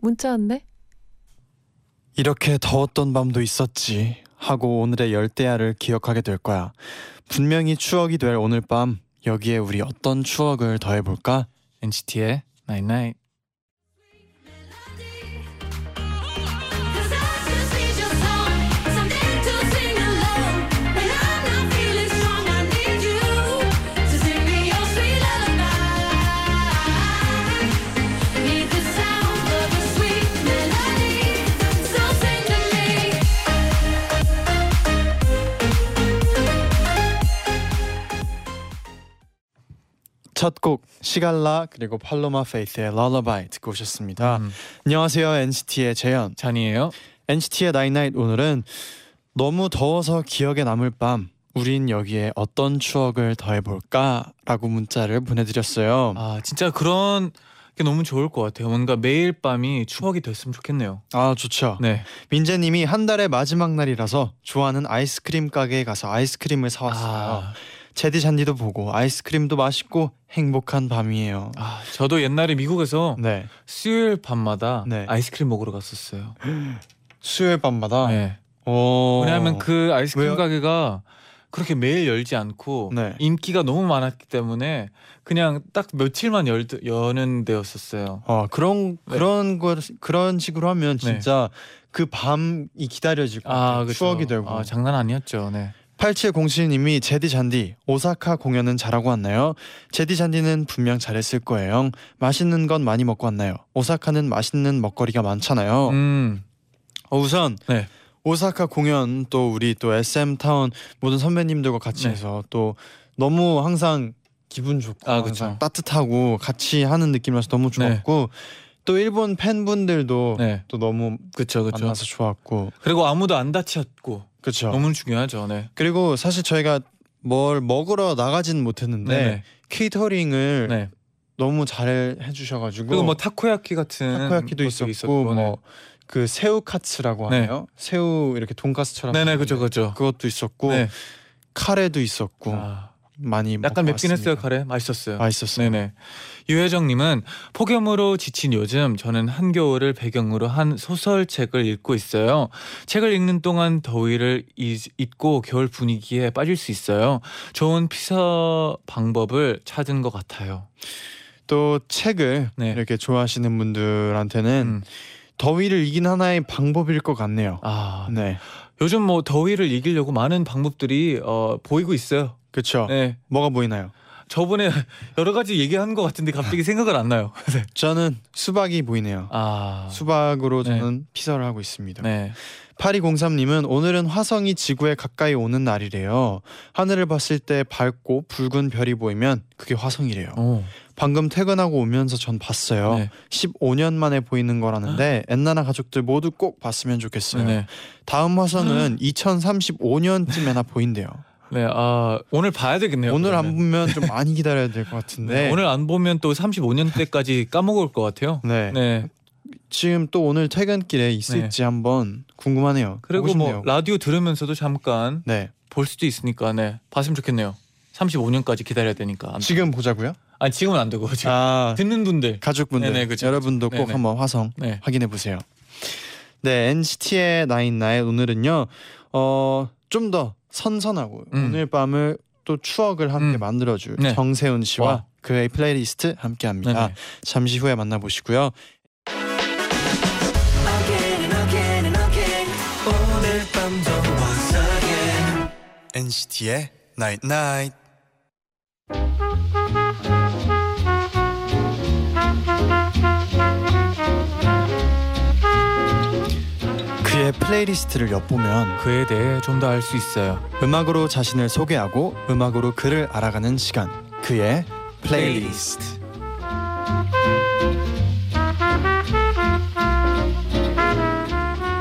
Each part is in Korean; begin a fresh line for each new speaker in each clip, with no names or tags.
문자 왔네.
이렇게 더웠던 밤도 있었지 하고 오늘의 열대야를 기억하게 될 거야. 분명히 추억이 될 오늘 밤 여기에 우리 어떤 추억을 더해볼까? NCT의 Night Night.
Cause
첫 곡 시갈라 그리고 팔로마 페이스의 Lullaby 듣고 오셨습니다.
음,
안녕하세요 NCT의 재현.
잔이에요.
NCT의 Night 오늘은 너무 더워서 기억에 남을 밤 우린 여기에 어떤 추억을 더해볼까라고 문자를 보내드렸어요.
아 진짜 그런 게 너무 좋을 것 같아요. 뭔가 매일 밤이 추억이 됐으면 좋겠네요.
아 좋죠.
네.
민재님이 한 달의 마지막 날이라서 좋아하는 아이스크림 가게에 가서 아이스크림을 사왔어요.
아,
제디 잔디도 보고 아이스크림도 맛있고 행복한 밤이에요.
아, 저도 옛날에 미국에서
네.
수요일 밤마다
네.
아이스크림 먹으러 갔었어요.
수요일 밤마다.
네.
오.
왜냐하면 그 아이스크림
왜요?
가게가 그렇게 매일 열지 않고
네.
인기가 너무 많았기 때문에 그냥 딱 며칠만 열, 여는 데였었어요.
어 그런
네.
그런 거 그런 식으로 하면 진짜 그 밤이 기다려지고
아, 그쵸.
추억이 되고.
아, 장난 아니었죠. 네.
8707님이 제디 잔디 오사카 공연은 잘하고 왔나요? 제디 잔디는 분명 잘했을 거예요. 맛있는 건 많이 먹고 왔나요? 오사카는 맛있는 먹거리가 많잖아요.
음.
어, 우선
네.
오사카 공연 또 우리 또 SM 타운 모든 선배님들과 같이
네.
해서 또 너무 항상 기분 좋고
아,
항상. 따뜻하고 같이 하는 느낌이라서 너무 좋았고 또 일본 팬분들도
네.
또 너무
그쵸, 그쵸.
만나서 좋았고
그리고 아무도 안 다쳤고
그렇죠.
너무 중요하죠. 네.
그리고 사실 저희가 뭘 먹으러 나가지는 못했는데
네네.
케이터링을
네.
너무 잘 해주셔가지고
그리고 뭐 타코야키 같은
타코야키도
것도
있었고
네.
뭐그 새우 카츠라고
네.
하나요? 새우 이렇게 돈가스처럼
네네 그죠 그죠.
그것도 있었고
네.
카레도 있었고
아,
많이
약간 맵긴 했어요. 카레 맛있었어요.
맛있었어요.
네네. 유혜정님은 폭염으로 지친 요즘 저는 한겨울을 배경으로 한 소설책을 읽고 있어요. 책을 읽는 동안 더위를 잊- 잊고 겨울 분위기에 빠질 수 있어요. 좋은 피서 방법을 찾은 것 같아요.
또 책을
네.
이렇게 좋아하시는 분들한테는
음.
더위를 이긴 하나의 방법일 것 같네요.
아
네,
요즘 뭐 더위를 이기려고 많은 방법들이 어, 보이고 있어요.
그렇죠.
네.
뭐가 보이나요?
저번에 여러 가지 얘기한 것 같은데 갑자기 생각을 안 나요. 네.
저는 수박이 보이네요.
아
수박으로
네.
저는 피서를 하고 있습니다.
네.
8203님은 오늘은 화성이 지구에 가까이 오는 날이래요. 하늘을 봤을 때 밝고 붉은 별이 보이면 그게 화성이래요.
오.
방금 퇴근하고 오면서 전 봤어요.
네.
15년 만에 보이는 거라는데 엔나나 가족들 모두 꼭 봤으면 좋겠어요.
네.
다음 화성은 2035년쯤에나 보인대요.
네. 아 오늘 봐야 되겠네요.
오늘 안
그러면.
보면 좀 많이 기다려야 될 것 같은데.
네, 오늘 안 보면 또 35년 때까지 까먹을 것 같아요.
네.
네.
지금 또 오늘 퇴근길에 있을지 한번 궁금하네요.
그리고 뭐. 라디오 들으면서도 잠깐
네.
볼 수도 있으니까 네. 봤으면 좋겠네요. 35년까지 기다려야 되니까. 안-
지금 보자고요?
아니 지금은 안 되고 지금
아,
듣는 분들.
가족분들
네네, 그쵸,
여러분도 꼭
네네.
한번 화성
네.
확인해 보세요. 네, NCT의 나인 나잇 오늘은요. 어, 좀 더 선선하고
음.
오늘 밤을 또 추억을 함께
음.
만들어 줄
네.
정세운 씨와
와.
그의 플레이리스트 함께 합니다.
네네.
잠시 후에 만나 보시고요.
Again and again and
플레이리스트를 엿보면
그에 대해 좀 더 알 수 있어요.
음악으로 자신을 소개하고 음악으로 그를 알아가는 시간 그의 플레이리스트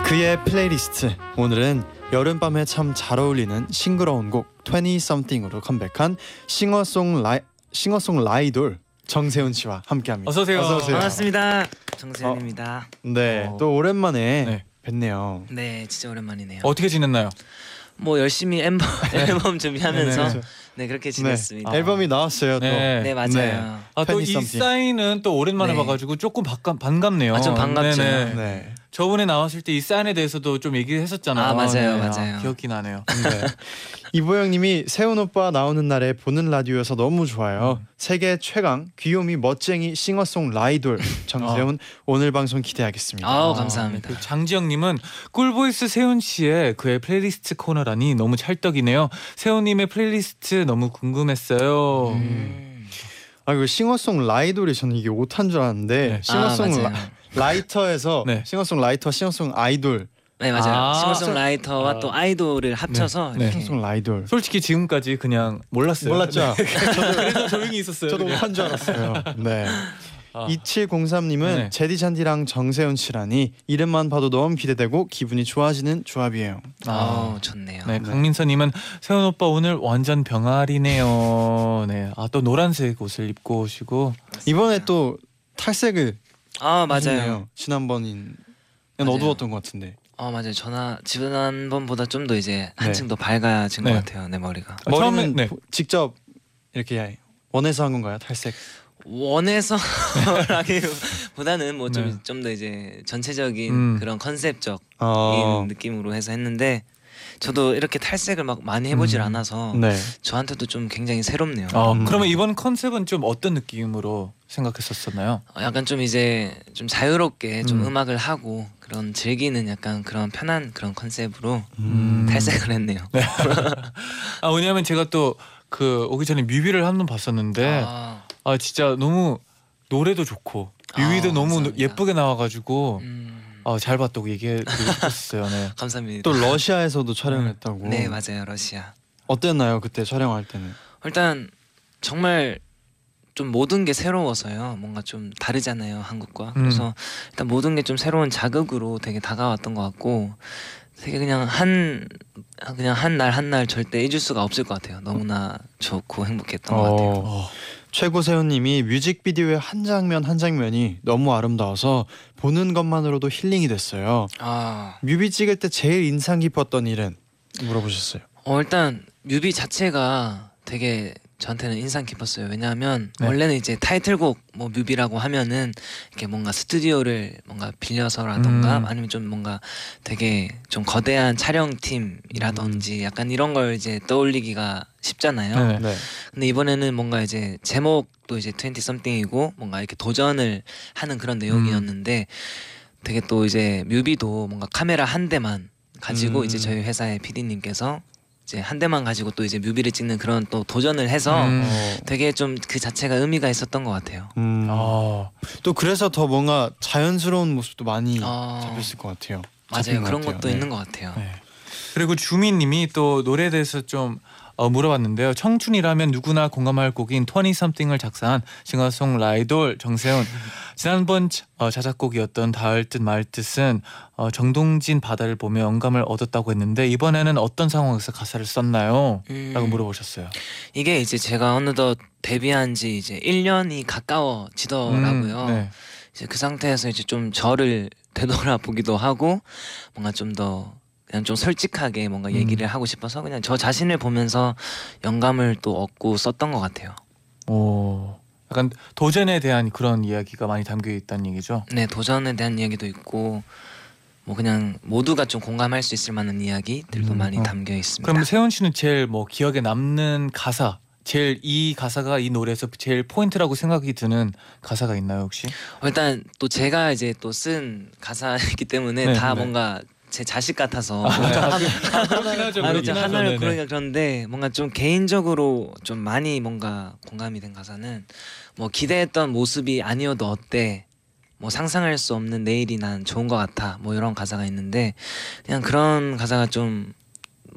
그의 플레이리스트 오늘은 여름밤에 참 잘 어울리는 싱그러운 곡 20 something으로 컴백한 싱어송 라이 싱어송 라이돌 정세운 씨와 함께합니다.
어서 오세요.
어서 오세요.
반갑습니다. 정세운입니다.
네,
어.
또 오랜만에
네.
뵙네요.
네, 진짜 오랜만이네요.
어떻게 지냈나요?
뭐 열심히 앨범, 앨범 준비하면서
네,
네, 그렇게
네,
지냈습니다.
앨범이 나왔어요. 또.
네.
네, 맞아요.
네.
아또20이
something.
사인은 또 오랜만에
네.
봐가지고 조금 반갑, 반갑네요.
아, 좀 반갑죠.
네네.
네.
저번에 나왔을 때 이 사인에 대해서도 좀 얘기했었잖아요.
아, 맞아요,
네.
맞아요.
기억이 나네요.
네. 이보영님이 세훈 오빠 나오는 날에 보는 라디오여서 너무 좋아요. 세계 최강 귀요미 멋쟁이 싱어송 라이돌 정세훈 오늘 방송 기대하겠습니다.
아우,
아,
감사합니다.
그 장지영님은 꿀보이스 세운 씨의 그의 플레이리스트 코너라니 너무 찰떡이네요. 세운님의 플레이리스트 너무 궁금했어요.
음.
아 이거 싱어송 라이돌이 저는 이게 오타인 줄 알았는데
네.
싱어송
아,
라. 라이터에서
네.
싱어송 라이터 싱어송 아이돌
네, 맞아요.
아.
싱어송 라이터와
아.
또 아이돌을 합쳐서
네.
이렇게
싱어송 라이돌
솔직히 지금까지 그냥 몰랐어요.
몰랐죠?
네. 그래서 조용히 있었어요.
저도
그냥.
오타인 줄 알았어요. 네.
아.
2703님은
네.
제디 잔디랑 정세훈 씨라니 이름만 봐도 너무 기대되고 기분이 좋아지는 조합이에요.
아우, 좋네요.
네, 강민서님은 세훈 오빠 오늘 완전 병아리네요. 네, 아 또 노란색 옷을 입고 오시고
이번에 또 탈색을
아, 맞아요.
하셨네요. 지난번인
맞아요.
어두웠던 것 같은데.
아, 맞아요. 전화 지난번보다 좀 더 이제 한층
네.
더 밝아진
네.
것 같아요. 내 머리가.
아, 처음에-
머리는
네.
보- 직접 이렇게 원해서 한 건가요? 탈색.
원해서라기보다는 뭐좀
네.
좀더 이제 전체적인
음.
그런 컨셉적
어.
인 느낌으로 해서 했는데 저도 이렇게 탈색을 막 많이 해보질
음.
않아서
네.
저한테도 좀 굉장히 새롭네요.
어,
음.
그러면 이번 컨셉은 좀 어떤 느낌으로 생각했었었나요?
어, 약간 좀 이제 좀 자유롭게 좀
음.
음. 악을 하고 그런 즐기는 약간 그런 편한 그런 컨셉으로
음.
탈색을 했네요.
아 왜냐하면 제가 또 그 오기 전에 뮤비를 한 번 봤었는데 아,
아,
진짜 너무 노래도 좋고 뮤비도
아,
너무
감사합니다.
예쁘게 나와가지고
음,
아, 잘 봤다고 얘기해 드리고 싶었어요. 네.
감사합니다.
또 러시아에서도 촬영했다고.
네 맞아요 러시아.
어땠나요 그때 촬영할 때는?
일단 정말 좀 모든 게 새로워서요. 뭔가 좀 다르잖아요 한국과.
음.
그래서 일단 모든 게 좀 새로운 자극으로 되게 다가왔던 것 같고 되게 그냥 한 그냥 한 날 한 날 절대 잊을 수가 없을 것 같아요. 너무나 좋고 행복했던 것 같아요.
어. 최고 세훈님이 뮤직비디오의 한 장면 한 장면이 너무 아름다워서 보는 것만으로도 힐링이 됐어요.
아,
뮤비 찍을 때 제일 인상 깊었던 일은 물어보셨어요.
어 일단 뮤비 자체가 되게 저한테는 인상 깊었어요. 왜냐하면
네.
원래는 이제 타이틀곡 뭐 뮤비라고 하면은 이렇게 뭔가 스튜디오를 뭔가 빌려서라던가
음.
아니면 좀 뭔가 되게 좀 거대한 촬영팀이라든지 약간 이런 걸 이제 떠올리기가 쉽잖아요.
네.
네.
근데 이번에는 뭔가 이제 제목도 이제 20 something이고 뭔가 이렇게 도전을 하는 그런 내용이었는데 되게 또 이제 뮤비도 뭔가 카메라 한 대만 가지고
음.
이제 저희 회사의 PD님께서 이제 한 대만 가지고 또 이제 뮤비를 찍는 그런 또 도전을 해서
음.
어,
되게 좀 그 자체가 의미가 있었던 것 같아요.
음.
아,
또 그래서 더 뭔가 자연스러운 모습도 많이
아.
잡혔을 것 같아요.
맞아요.
것
그런
같아요.
것도
네.
있는 것 같아요.
네. 그리고 주민님이 또 노래에 대해서 좀 어, 물어봤는데요. 청춘이라면 누구나 공감할 곡인 20 something을 작사한 싱어송 라이돌 정세운. 지난번 자- 어, 자작곡이었던 닿을 듯 말 듯은 어, 정동진 바다를 보며 영감을 얻었다고 했는데 이번에는 어떤 상황에서 가사를 썼나요?
음.
라고 물어보셨어요.
이게 이제 제가 어느덧 데뷔한 지 이제 1년이 가까워지더라고요.
음, 네.
이제 그 상태에서 이제 좀 저를 되돌아보기도 하고 뭔가 좀 더 그냥 좀 솔직하게 뭔가
음.
얘기를 하고 싶어서 그냥 저 자신을 보면서 영감을 또 얻고 썼던 것 같아요.
오, 약간 도전에 대한 그런 이야기가 많이 담겨 있다는 얘기죠.
네 도전에 대한 이야기도 있고 뭐 그냥 모두가 좀 공감할 수 있을 만한 이야기들도
음,
많이
어.
담겨 있습니다.
그럼 세운 씨는 제일 뭐 기억에 남는 가사, 제일 이 가사가 이 노래에서 제일 포인트라고 생각이 드는 가사가 있나요 혹시?
어, 일단 또 제가 이제 또 쓴 가사이기 때문에
네,
다
네.
뭔가 제 자식 같아서
그렇긴 하죠.
아, 그렇죠.
그렇긴 하죠.
하나를
네네.
고르기가 그런데 뭔가 좀 개인적으로 좀 많이 뭔가 공감이 된 가사는 뭐 기대했던 모습이 아니어도 어때 뭐 상상할 수 없는 내일이 난 좋은 것 같아 뭐 이런 가사가 있는데 그냥 그런 가사가 좀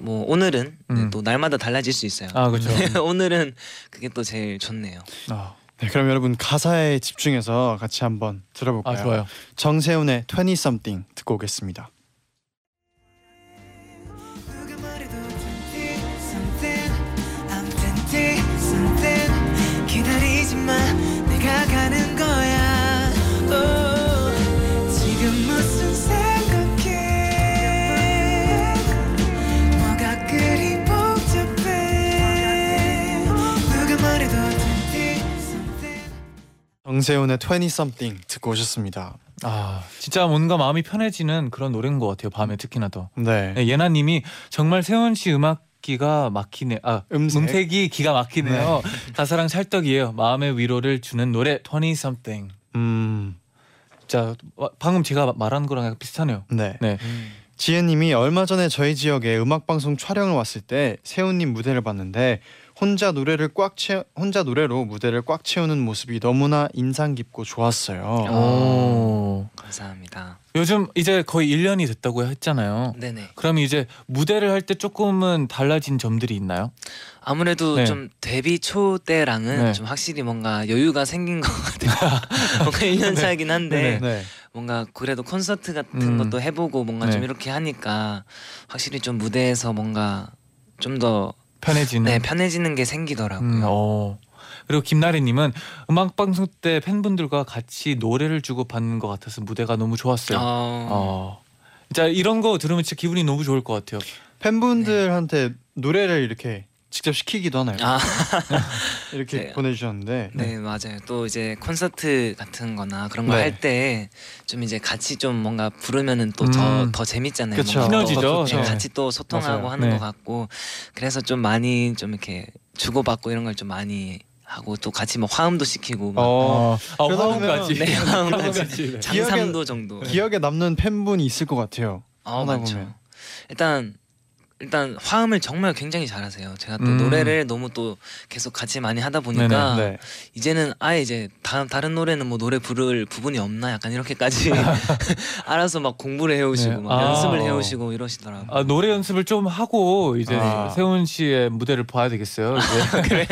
뭐 오늘은
음.
또 날마다 달라질 수 있어요.
아 그렇죠.
오늘은 그게 또 제일 좋네요.
아,
네, 그럼 여러분 가사에 집중해서 같이 한번 들어볼까요?
아 좋아요.
정세훈의 20 something 듣고 오겠습니다. 정세훈의 20 something 듣고 오셨습니다.
아 진짜 뭔가 마음이 편해지는 그런 노래인 것 같아요. 밤에 특히나 더.
네.
네, 예나님이 정말 세훈 씨 음악 기가 막히네. 아
음색?
음색이 기가 막히네요. 가사랑 찰떡이에요. 마음의 위로를 주는 노래 20 something.
음.
자 방금 제가 말한 거랑 약간 비슷하네요.
네.
네.
음.
지혜님이 얼마 전에 저희 지역에 음악 방송 촬영을 왔을 때 세훈님 무대를 봤는데 혼자 노래를 꽉 채, 혼자 노래로 무대를 꽉 채우는 모습이 너무나 인상 깊고 좋았어요.
오.
감사합니다.
요즘 이제 거의 1년이 됐다고 했잖아요.
네네.
그럼 이제 무대를 할 때 조금은 달라진 점들이 있나요?
아무래도
네.
좀 데뷔 초 때랑은
네.
좀 확실히 뭔가 여유가 생긴 것 같아요. 뭔가 1년 차이긴 한데
네.
뭔가 그래도 콘서트 같은
음.
것도 해보고 뭔가
네.
좀 이렇게 하니까 확실히 좀 무대에서 뭔가 좀더
편해지는.
네, 편해지는 게 생기더라고요.
음, 어. 그리고 김나래님은 음악 방송 때 팬분들과 같이 노래를 주고 받는 것 같아서 무대가 너무 좋았어요.
어,
어. 자 이런 거 들으면 진짜 기분이 너무 좋을 것 같아요.
팬분들한테 노래를 이렇게 직접 시키기도 하나요?
아,
이렇게
네.
보내주셨는데
네 맞아요. 또 이제 콘서트 같은-거나 그런 거
네.
할 때 좀 이제 같이 좀 뭔가 부르면은 또 더
음.
더 재밌잖아요.
그쵸.
뭔가 또
시너지죠.
네,
네.
같이 또 소통하고
맞아요.
하는
네.
것 같고 그래서 좀 많이 좀 이렇게 주고받고 이런 걸 좀 많이 하고 또 같이 뭐 화음도 시키고 막
어,
아,
그러다
화음까지.
네, 화음까지. 장삼도 정도.
기억에 남는 팬분이 있을 것 같아요.
어
하다
맞죠.
보면.
일단 일단 화음을 정말 굉장히 잘하세요. 제가 또
음.
노래를 너무 또 계속 같이 많이 하다 보니까
네.
이제는 아예 이제 다, 다른 노래는 뭐 노래 부를 부분이 없나 약간 이렇게까지 알아서 막 공부를 해오시고
네.
막
아.
연습을 해오시고 이러시더라고요.
아, 노래 연습을 좀 하고 이제
아.
세훈 씨의 무대를 봐야 되겠어요. 이제.
그래요?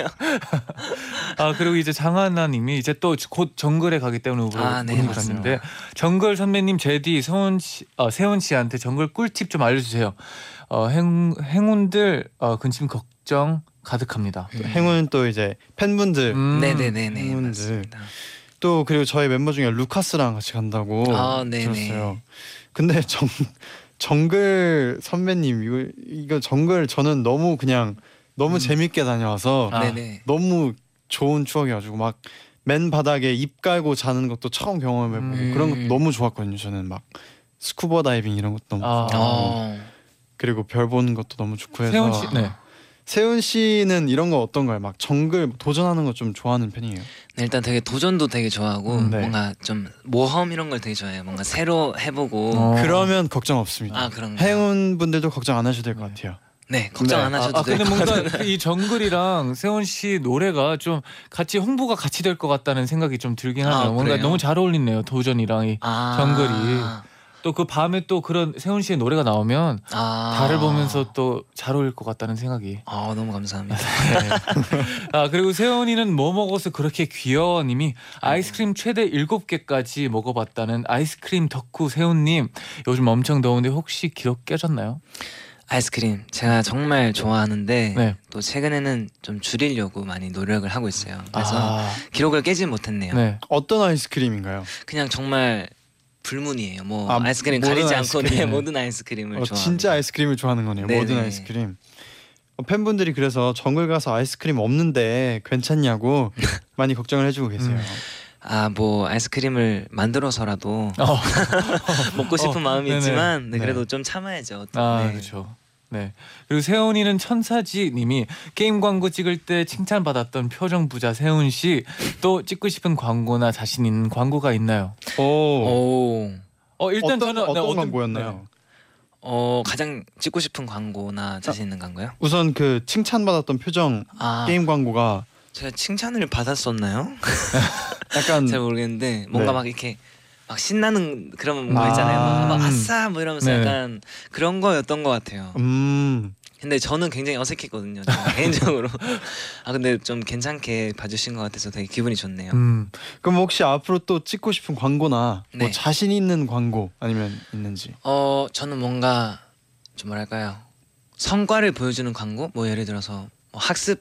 아 그리고 이제 장하나님이 이제 또 곧 정글에 가기 때문에 물어-
아, 네,
물어보셨는데 정글 선배님 제디 세훈 씨, 어, 세훈 씨한테 정글 꿀팁 좀 알려주세요. 어, 행 행운들 어, 근심 걱정 가득합니다.
음.
행운 또 이제 팬분들
음.
네네네네
팬분들.
맞습니다.
또 그리고 저희 멤버 중에 루카스랑 같이 간다고
아, 네네.
들었어요. 근데 정 정글 선배님 이거 이거 정글 저는 너무 그냥 너무
음.
재밌게 다녀와서
아.
네네.
너무 좋은 추억이가지고 막 맨 바닥에 잎 깔고 자는 것도 처음 경험해보고
음.
그런 것도 너무 좋았거든요. 저는 막 스쿠버 다이빙 이런 것도 너무
아.
좋아하고
어.
그리고 별 보는 것도 너무 좋고 해서
세훈 씨, 네.
세훈 씨는 이런 거 어떤가요? 막 정글 도전하는 거 좀 좋아하는 편이에요.
네, 일단 되게 도전도 되게 좋아하고
음, 네.
뭔가 좀 모험 이런 걸 되게 좋아해요. 뭔가 새로 해보고
어.
그러면 걱정 없습니다.
아 그런가요?
행운 분들도 걱정 안 하셔도 될것
네.
같아요.
네 걱정
네.
안
아,
하셔도
아
돼요.
근데 뭔가 이 정글이랑 세훈 씨 노래가 좀 같이 홍보가 같이 될 것 같다는 생각이 좀 들긴
아,
하네요. 뭔가
그래요?
너무 잘 어울리네요. 도전이랑 이.
아,
정글이. 또 그 밤에 또 그런 세훈 씨의 노래가 나오면
아.
달을 보면서 또 잘 어울릴 것 같다는 생각이.
아 너무 감사합니다.
아 그리고 세훈이는 뭐 먹어서 그렇게 귀여워님이 아이스크림 최대 7개까지 먹어봤다는 아이스크림 덕후 세훈님 요즘 엄청 더운데 혹시 기록 깨졌나요?
아이스크림 제가 정말 좋아하는데
네.
또 최근에는 좀 줄이려고 많이 노력을 하고 있어요. 그래서
아,
기록을 깨지 못했네요.
네.
어떤 아이스크림인가요?
그냥 정말 불문이에요. 뭐
아,
아, 이스크림
모든
가리지 않고 네,
아이스크림.
모든 아이스크림을
어,
좋아합니다.
진짜 아이스크림을 좋아하는 거네요.
네네.
모든 아이스크림. 어, 팬분들이 그래서 정글 가서 아이스크림 없는데 괜찮냐고 많이 걱정을 해주고 계세요.
음.
아뭐 아이스크림을 만들어서라도
어.
먹고 싶은
어,
마음이
네네.
있지만 네,
네.
그래도 좀 참아야죠. 또.
아
네.
그렇죠. 네. 그리고 세훈이는 천사지 님이 게임 광고 찍을 때 칭찬 받았던 표정 부자 세훈 씨 또 찍고 싶은 광고나 자신 있는 광고가 있나요?
오.
오.
어 일단
어떤,
저는
어떤
네,
광고였나요?
어 가장 찍고 싶은 광고나 자신 있는 광고요?
우선 그 칭찬받았던 표정
아
게임 광고가
제가 칭찬을 받았었나요?
약간
잘 모르겠는데 뭔가
네.
막 이렇게 막 신나는 그런 거
아.
있잖아요. 막, 막 아싸 뭐 이러면서
네.
약간 그런 거였던 것 같아요.
음
근데 저는 굉장히 어색했거든요. 개인적으로. 아 근데 좀 괜찮게 봐주신 것 같아서 되게 기분이 좋네요.
음.
그럼 혹시 앞으로 또 찍고 싶은 광고나 뭐
네.
자신 있는 광고 아니면 있는지?
어 저는 뭔가 좀 뭐랄까요 성과를 보여주는 광고 뭐 예를 들어서 뭐 학습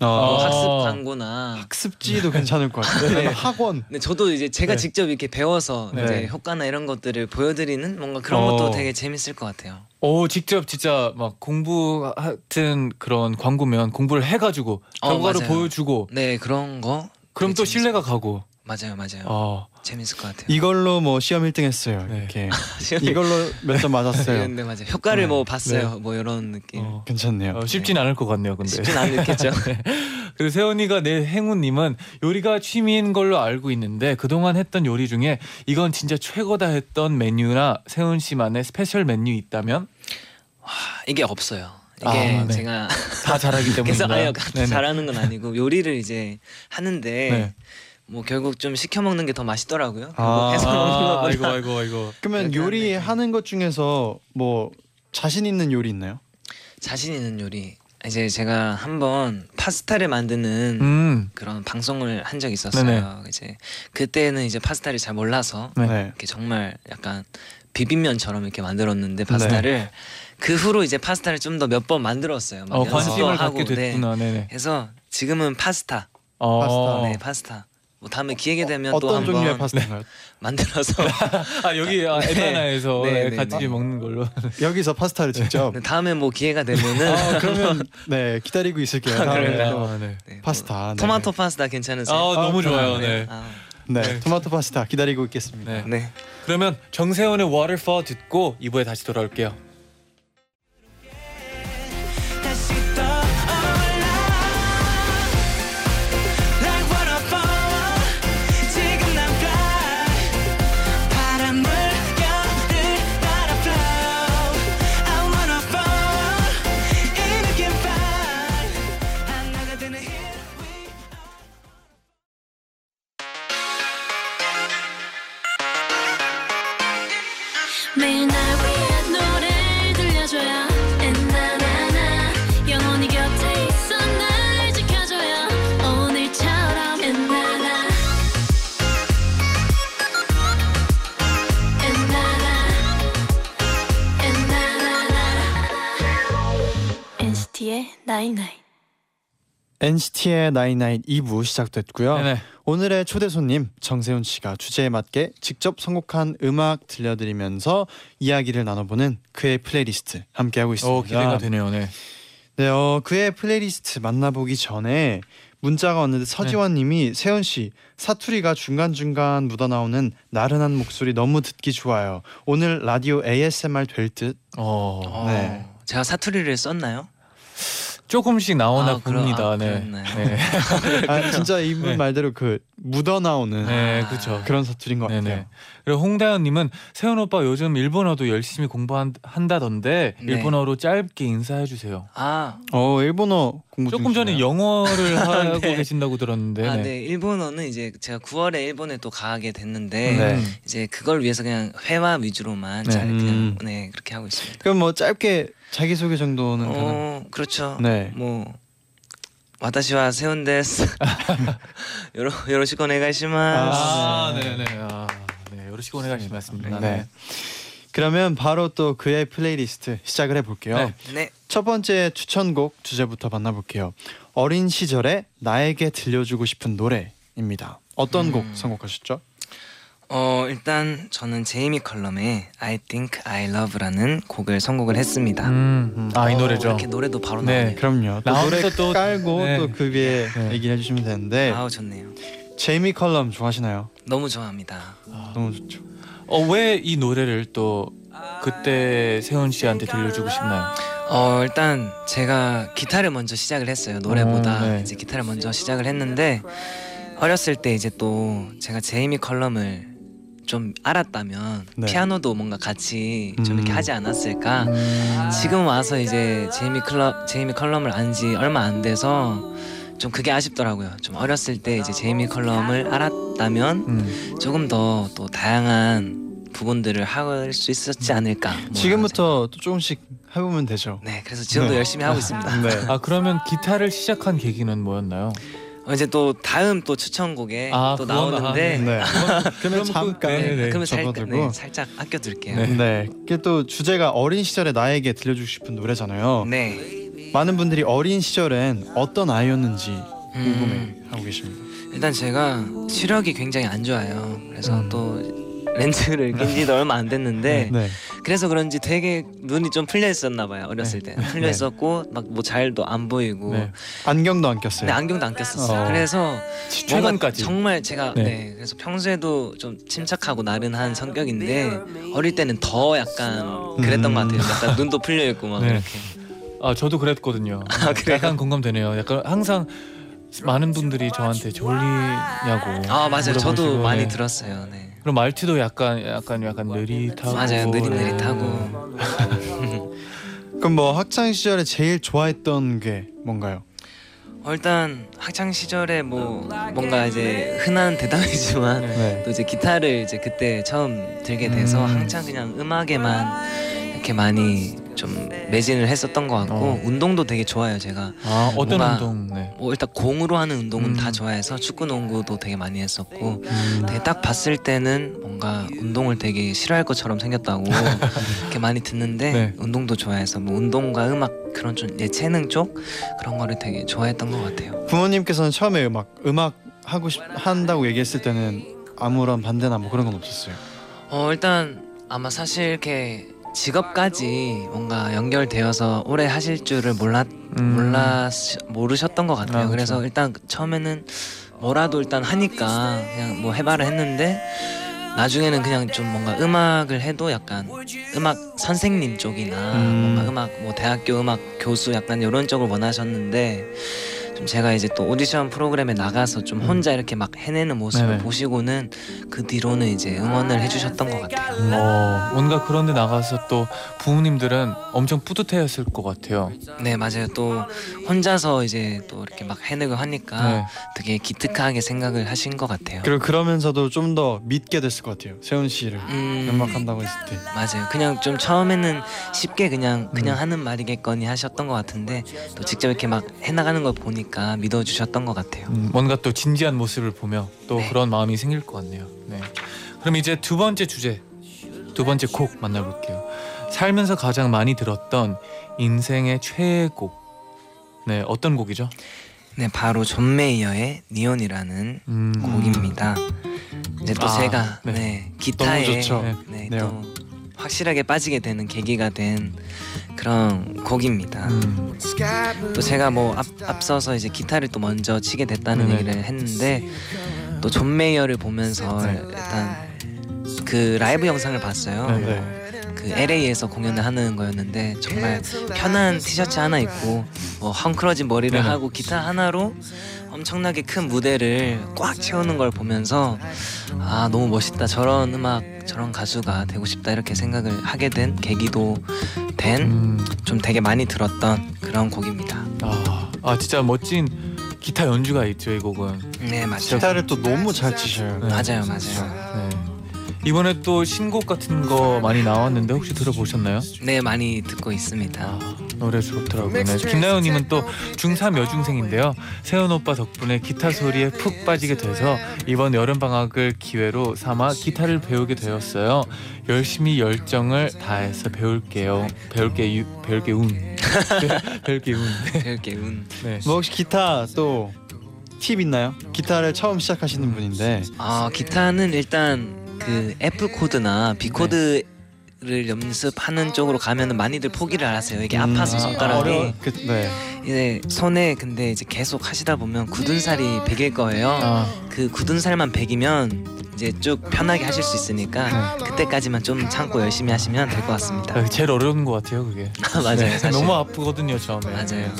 뭐
아.
학습 광고나
학습지도 괜찮을 것 같아요.
네.
학원.
근데 저도 이제 제가
네.
직접 이렇게 배워서
네.
이제 효과나 이런 것들을 보여드리는 뭔가 그런
어.
것도 되게 재밌을 것 같아요.
오 직접 진짜 막 공부 같은 그런 광고면 공부를 해가지고
어,
결과를
맞아요.
보여주고
네 그런 거.
그럼
되게
또
재밌을
신뢰가 가고
맞아요, 맞아요.
어,
재밌을 것 같아요.
이걸로 뭐 시험 1등 했어요.
네.
이렇게 이걸로 몇 점 맞았어요.
네, 맞아요. 효과를
네.
뭐 봤어요. 뭐 이런 느낌.
어,
괜찮네요.
어, 쉽진 않을 것 같네요. 근데
쉽진 않겠죠.
그리고 세훈이가 내 행운님은 요리가 취미인 걸로 알고 있는데 그동안 했던 요리 중에 이건 진짜 최고다 했던 메뉴나 세운 씨만의 스페셜 메뉴 있다면
이게 없어요. 이게
아, 네.
제가
다 잘하기
그래서
때문에
아니요 잘하는 건 아니고 요리를 이제 하는데
네.
뭐 결국 좀 시켜 먹는 게 더 맛있더라고요.
아,
해서 먹는
아,
것보다.
아이고 아이고 아이고.
그러면
그렇게
요리 하는 것 중에서 뭐 자신 있는 요리 있나요?
자신 있는 요리. 이제 제가 한번 파스타를 만드는
음.
그런 방송을 한 적이 있었어요.
네네.
이제 그때는 이제 파스타를 잘 몰라서
네.
네.
이렇게 정말 약간 비빔면처럼 이렇게 만들었는데 파스타를 그 후로 이제 파스타를 좀 더 몇 번 만들었어요. 막
어, 관심을
하고,
갖게 됐구나. 네네.
해서 지금은 파스타.
어.
네, 파스타. 뭐 다음에 기회가 되면 또
어떤 종류의 파스타인가요?
만들어서
아 여기 아, 에나나에서
네, 네,
같이
네.
먹는 걸로.
여기서 파스타를 직접.
다음에 뭐 기회가 되면은
아, 그러면 네 기다리고 있을게요.
아,
다음에? 또
아, 네.
네, 뭐
파스타. 네.
토마토 파스타 괜찮으세요?
아 너무
아,
좋아요.
네.
네.
아,
네,
네.
토마토 파스타 기다리고 있겠습니다.
네.
네.
그러면 정세훈의 Waterfall 듣고 2부에 다시 돌아올게요.
night night NCT의
나인나인 2부 시작됐고요.
네네.
오늘의 초대 손님 정세운 씨가 주제에 맞게 직접 선곡한 음악 들려드리면서 이야기를 나눠보는 그의 플레이리스트 함께 하고 있습니다.
오 기대가 되네요. 네.
네, 어, 그의 플레이리스트 만나보기 전에 문자가 왔는데 서지원님이 세운 씨 사투리가 중간 중간 묻어나오는 나른한 목소리 너무 듣기 좋아요. 오늘 라디오 ASMR 될 듯.
어.
어,
네.
제가 사투리를 썼나요?
조금씩 나오나
아,
봅니다.
아,
네. 네.
아, 진짜 이분
네.
말대로 그 묻어 나오는
네,
아,
그렇죠.
그런 사투리인 것 같아요.
네네. 그리고 홍다현 님은 세훈 오빠 요즘 일본어도 열심히 공부한다던데
네.
일본어로 짧게 인사해 주세요.
아,
어 일본어 공부
조금 전에
중이시나요?
영어를 하고
네.
계신다고 들었는데.
아,
네.
네. 일본어는 이제 제가 9월에 일본에 또 가게 됐는데
네.
이제 그걸 위해서 그냥 회화 위주로만
네.
잘 그냥
음.
네 그렇게 하고 있습니다.
그럼 뭐 짧게 자기 소개 정도는 가능?
어, 그렇죠.
네.
뭐 와타시와 세운데스 요로 요로시코 오네가시마스.
아, 네 네. 아, 네. 요러시고 오네가시마스입니다.
네. 그러면 바로 또 그의 플레이리스트 시작을 해 볼게요.
네.
네.
첫 번째 추천곡 주제부터 만나볼게요. 어린 시절에 나에게 들려주고 싶은 노래입니다. 어떤
음.
곡 선곡하셨죠?
어 일단 저는 제이미 컬럼의 I Think I Love라는 곡을 선곡을 했습니다.
음. 아, 이
어,
노래죠.
이렇게 노래도 바로
네.
나오네요.
그럼요. 또
나오면서
노래
또-
깔고
네.
또 그 위에
네.
얘기를 해주시면 되는데
아우 좋네요.
제이미 컬럼 좋아하시나요?
너무 좋아합니다.
너무 좋죠.
어, 왜 이 노래를 또 그때 세운 씨한테 들려주고 싶나요?
어 일단 제가 기타를 먼저 시작을 했어요 노래보다
어, 네.
이제 기타를 먼저 시작을 했는데 어렸을 때 이제 또 제가 제이미 컬럼을 좀 알았다면
네.
피아노도 뭔가 같이 좀 이렇게
음.
하지 않았을까
음.
지금 와서 이제 제이미 컬럼 제이미 컬럼을 안 지 얼마 안 돼서 좀 그게 아쉽더라고요 좀 어렸을 때 이제 제이미 컬럼을 알았다면
음.
조금 더 또 다양한 부분들을 할 수 있었지 않을까 뭐
지금부터 또 조금씩 해보면 되죠.
네 그래서 지금도
네.
열심히 하고 있습니다
네.
아, 그러면 기타를 시작한 계기는 뭐였나요?
어, 이제 또 다음 또 추천곡에
아,
또
그건-
나오는데
아,
네. 그러면 잠깐
네, 네.
그러면 살,
접어들고.
네, 살짝 아껴둘게요.
네.
네.
네. 이게 또 주제가 어린 시절에 나에게 들려주고 싶은 노래잖아요. 많은 분들이 어린 시절엔 어떤 아이였는지 궁금해
음,
하고 계십니다.
일단 제가 시력이 굉장히 안 좋아요. 그래서
음.
또 렌즈를 낀 지도 얼마 안 됐는데
네.
그래서 그런지 되게 눈이 좀 풀려 있었나 봐요 어렸을 때 풀려
네.
있었고 막 뭐 잘도 안 보이고
네.
안경도 안 꼈어요.
근데 안경도 안 꼈었어요
어.
그래서 뭔가
최근까지.
정말 제가
네.
네. 그래서 평소에도 좀 침착하고 나른한 성격인데 어릴 때는 더 약간 그랬던
음.
것 같아요 약간 눈도 풀려 있고 막
네.
이렇게
아 저도 그랬거든요.
아, 그래요?
약간 공감되네요. 약간 항상 많은 분들이 저한테 졸리냐고.
아 맞아요 저도
물어보시고,
많이
네.
들었어요 네.
그럼 말투도 약간 약간 약간 느릿하고.
맞아요
네.
느릿느릿하고
그럼 뭐 학창 시절에 제일 좋아했던 게 뭔가요?
어, 일단 학창 시절에 뭐 뭔가 이제 흔한 대답이지만
네.
또 이제 기타를 이제 그때 처음 들게 돼서
음.
한창 그냥 음악에만 이렇게 많이 좀 매진을 했었던 것 같고
어.
운동도 되게 좋아요 제가
아 어떤
뭔가-
운동? 네.
뭐 일단 공으로 하는 운동은
음.
다 좋아해서 축구 농구도 되게 많이 했었고
음.
되게 딱 봤을 때는 뭔가 운동을 되게 싫어할 것처럼 생겼다고 이렇게 많이 듣는데
네.
운동도 좋아해서 뭐 운동과 음악 그런 좀 예체능 쪽 그런 거를 되게 좋아했던 것 같아요.
부모님께서는 처음에 음악 음악 하고 싶 한다고 얘기했을 때는 아무런 반대나 뭐 그런 건 없었어요.
어 일단 아마 사실 이렇게 직업까지 뭔가 연결되어서 오래 하실 줄을 몰랐
음.
몰라 모르셨던 것 같아요.
아, 그렇죠.
그래서 일단 처음에는 뭐라도 일단 하니까 그냥 뭐 해봐라 했는데 나중에는 그냥 좀 뭔가 음악을 해도 약간 음악 선생님 쪽이나
음.
뭔가 음악 뭐 대학교 음악 교수 약간 이런 쪽을 원하셨는데 좀 제가 이제 또 오디션 프로그램에 나가서 좀 혼자 이렇게 막 해내는 모습을
음. 네네.
보시고는 그 뒤로는 이제 응원을 해주셨던 것 같아요.
어 뭔가 그런데 나가서 또 부모님들은 엄청 뿌듯해했을 것 같아요.
네 맞아요. 또 혼자서 이제 또 이렇게 막 해내고 하니까
네.
되게 기특하게 생각을 하신 것 같아요.
그리고 그러면서도 좀 더 믿게 됐을 것 같아요. 세훈 씨를
음,
음악 한다고 했을 때.
맞아요. 그냥 좀 처음에는 쉽게 그냥 그냥
음.
하는 말이겠거니 하셨던 것 같은데 또 직접 이렇게 막 해나가는 걸 보니까 믿어주셨던 것 같아요.
음, 뭔가 또 진지한 모습을 보며 또
네.
그런 마음이 생길 것 같네요. 네. 그럼 이제 두 번째 주제, 두 번째 곡 만나볼게요. 살면서 가장 많이 들었던 인생의 최애곡. 네, 어떤 곡이죠?
네 바로 존 메이어의 Neon이라는
음,
곡입니다. 이제 또
아,
제가
네.
네, 기타에
좋죠.
네,
네.
또 확실하게 빠지게 되는 계기가 된 그런 곡입니다.
음,
또 제가 뭐 앞, 앞서서 이제 기타를 또 먼저 치게 됐다는
네네.
얘기를 했는데 또 존 메이어를 보면서
네.
일단 그 라이브 영상을 봤어요.
네,
네.
그 LA에서 공연을 하는 거였는데 정말 편한 티셔츠 하나 입고 뭐 헝클어진 머리를
네네.
하고 기타 하나로 엄청나게 큰 무대를 꽉 채우는 걸 보면서 아 너무 멋있다 저런 음악 저런 가수가 되고 싶다 이렇게 생각을 하게 된 계기도 된좀
음,
되게 많이 들었던 그런 곡입니다.
아, 아 진짜 멋진 기타 연주가 있죠 이 곡은.
네 맞아요.
기타를 또 너무 잘 치셔요.
네.
맞아요 맞아요.
네. 이번에 또 신곡 같은 거 많이 나왔는데 혹시 들어보셨나요?
네 많이 듣고 있습니다.
아, 노래 좋더라고요. 네. 김나연님은 또 중3 여중생인데요. 세운 오빠 덕분에 기타 소리에 푹 빠지게 돼서 이번 여름 방학을 기회로 삼아 기타를 배우게 되었어요. 열심히 열정을 다해서 배울게요. 배울게 유, 배울게 운. 배울게 운.
이렇게 운.
네.
뭐 혹시 기타 또 팁 있나요? 기타를 처음 시작하시는 분인데
아 기타는 일단 그 F 코드나 B 코드 를 연습하는 쪽으로 가면은 많이들 포기를 하세요. 이게
음,
아파서 손가락이
어려워. 그, 네.
이제 손에 근데 이제 계속 하시다 보면 굳은 살이 배길 거예요.
아,
그 굳은 살만 배기면 이제 쭉 편하게 하실 수 있으니까 그때까지만 좀 참고 열심히 하시면 될 것 같습니다.
아, 제일 어려운 것 같아요 그게.
맞아요,
네. 너무 아프거든요 처음에.
맞아요.